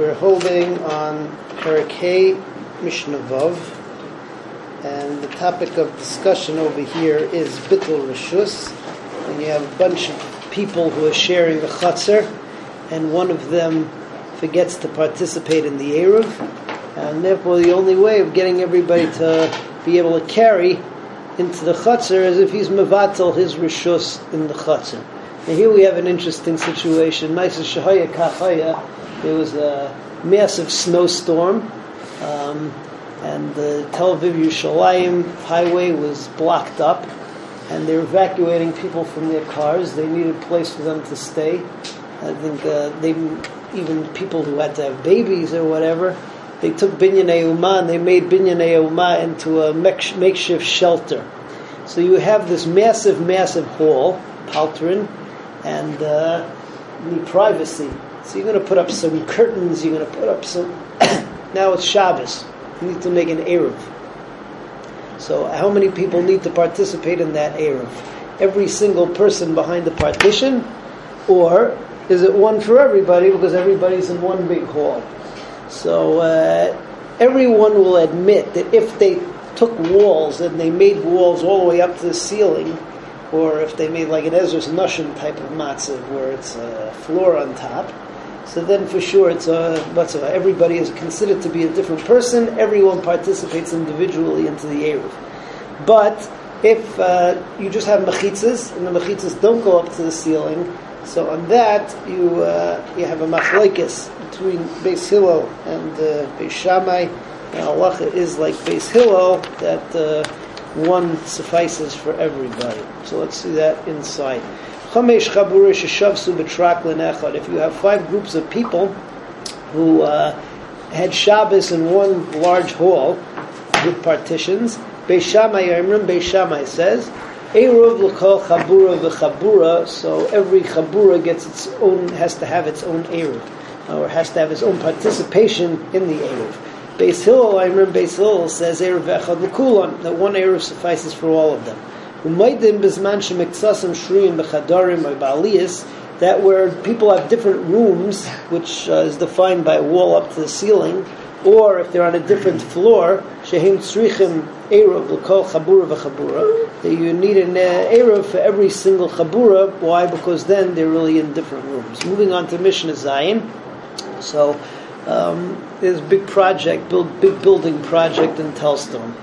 We're holding on Parakeh Mishnah and the topic of discussion over here is Bittul Rishus, and you have a bunch of people who are sharing the Chatzar, and one of them forgets to participate in the Eruv, and therefore the only way of getting everybody to be able to carry into the Chatzar is if he's Mavatal his Rishus in the Chatzar. And here we have an interesting situation. There was a massive snowstorm, um, and the Tel Aviv Yerushalayim highway was blocked up, and they're evacuating people from their cars. They needed a place for them to stay. I think uh, they even people who had to have babies or whatever. They took Binyanei Umah and they made Binyanei Umah into a makeshift shelter. So you have this massive, massive hall, Paltrin, and uh, need privacy. So you're going to put up some curtains. You're going to put up some. now it's Shabbos. You need to make an eruv. So how many people need to participate in that eruv? Every single person behind the partition, or is it one for everybody because everybody's in one big hall? So uh, everyone will admit that if they took walls and they made walls all the way up to the ceiling or if they made like an Ezra's Nushim type of matzah where it's a floor on top, so then for sure it's a matzah. Everybody is considered to be a different person. Everyone participates individually into the Eruv. But if uh, you just have mechitzas and the mechitzas don't go up to the ceiling, so on that you uh, you have a machlekes between Beis Hillel and uh, Beis Shammai. And Allah is like Beis Hillel that. Uh, one suffices for everybody. So let's see that inside. If you have five groups of people who uh, had Shabbos in one large hall with partitions, Beis Shammai Yomrim, Beis says, Eruv l'kol chabura v'chabura, so every chabura gets its own, has to have its own Eruv, or has to have its own participation in the Eruv. Beis Hillel, I remember Beis Hillel says Erev Echad L'Kulon, that one Erev suffices for all of them. Umaydim Bizman Shemiktsasim Shriyim Bechadarim or Baaliyas, that where people have different rooms, which uh, is defined by a wall up to the ceiling, or if they're on a different floor, Shehim Tzrichim Erev L'Kol Chabura V'Chabura, that you need an uh, Erev for every single Chabura. Why? Because then they're really in different rooms. Moving on to Mishnah Zayin. So, um, there's a big project, build, big building project in Telzstone.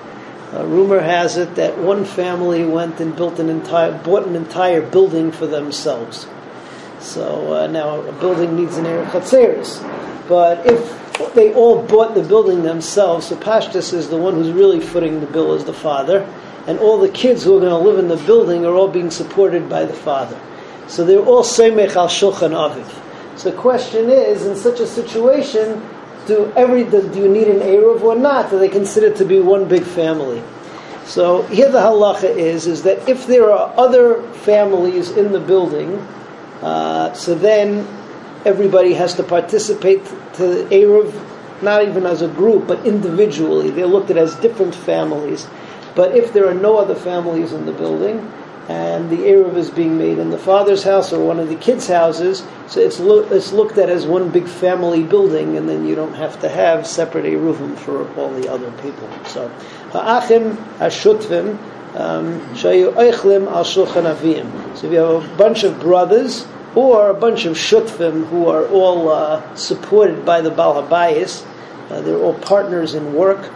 Uh, rumor has it that one family went and built an entire, bought an entire building for themselves. So uh, now a building needs an Erev Chatzeris. But if they all bought the building themselves, so Pashtus is the one who's really footing the bill as the father, and all the kids who are going to live in the building are all being supported by the father. So they're all Semech al Shulchan Aviv. So the question is, in such a situation, do every do you need an eruv or not? Are they considered to be one big family? So here the halacha is is that if there are other families in the building, uh, so then everybody has to participate to the eruv, not even as a group but individually. They're looked at as different families. But if there are no other families in the building, and the Eruv is being made in the father's house or one of the kids' houses, so it's, lo- it's looked at as one big family building, and then you don't have to have separate Eruvim for all the other people. So, Ha'achim Ashutvim, um, Shayu Eichlim Al Shulchan Avim. So if you have a bunch of brothers, or a bunch of Shutvim who are all uh, supported by the Baal HaBayis, uh, they're all partners in work,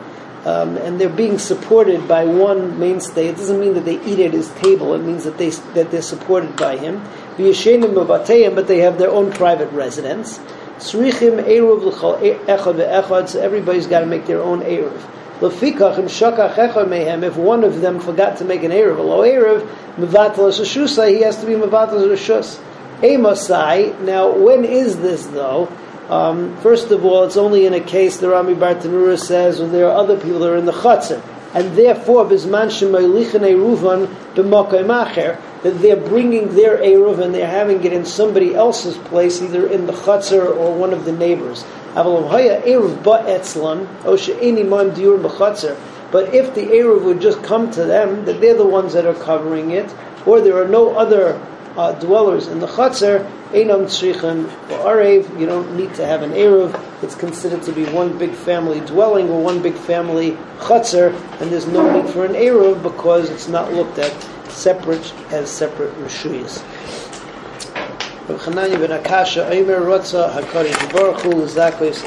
um, and they're being supported by one mainstay. It doesn't mean that they eat at his table. It means that they that they're supported by him. But they have their own private residence. So everybody's got to make their own eruv. If one of them forgot to make an eruv, he has to be mevatel rishus. Now, when is this though? Um, first of all, it's only in a case the Rami Bartenura says when there are other people that are in the chutzah, and therefore bisman shemaylichan eruvan b'makay that they're bringing their eruv and they're having it in somebody else's place, either in the chutzah or one of the neighbors. But if the eruv would just come to them, that they're the ones that are covering it, or there are no other uh, dwellers in the chutzner, Einam Tzrichim Arev, you don't need to have an Eruv. It's considered to be one big family dwelling or one big family chutzner, and there's no need for an Eruv because it's not looked at separate as separate Rishuyas. Rav Chananya ben Akashya, Rotza, HaKadosh Baruch Hu,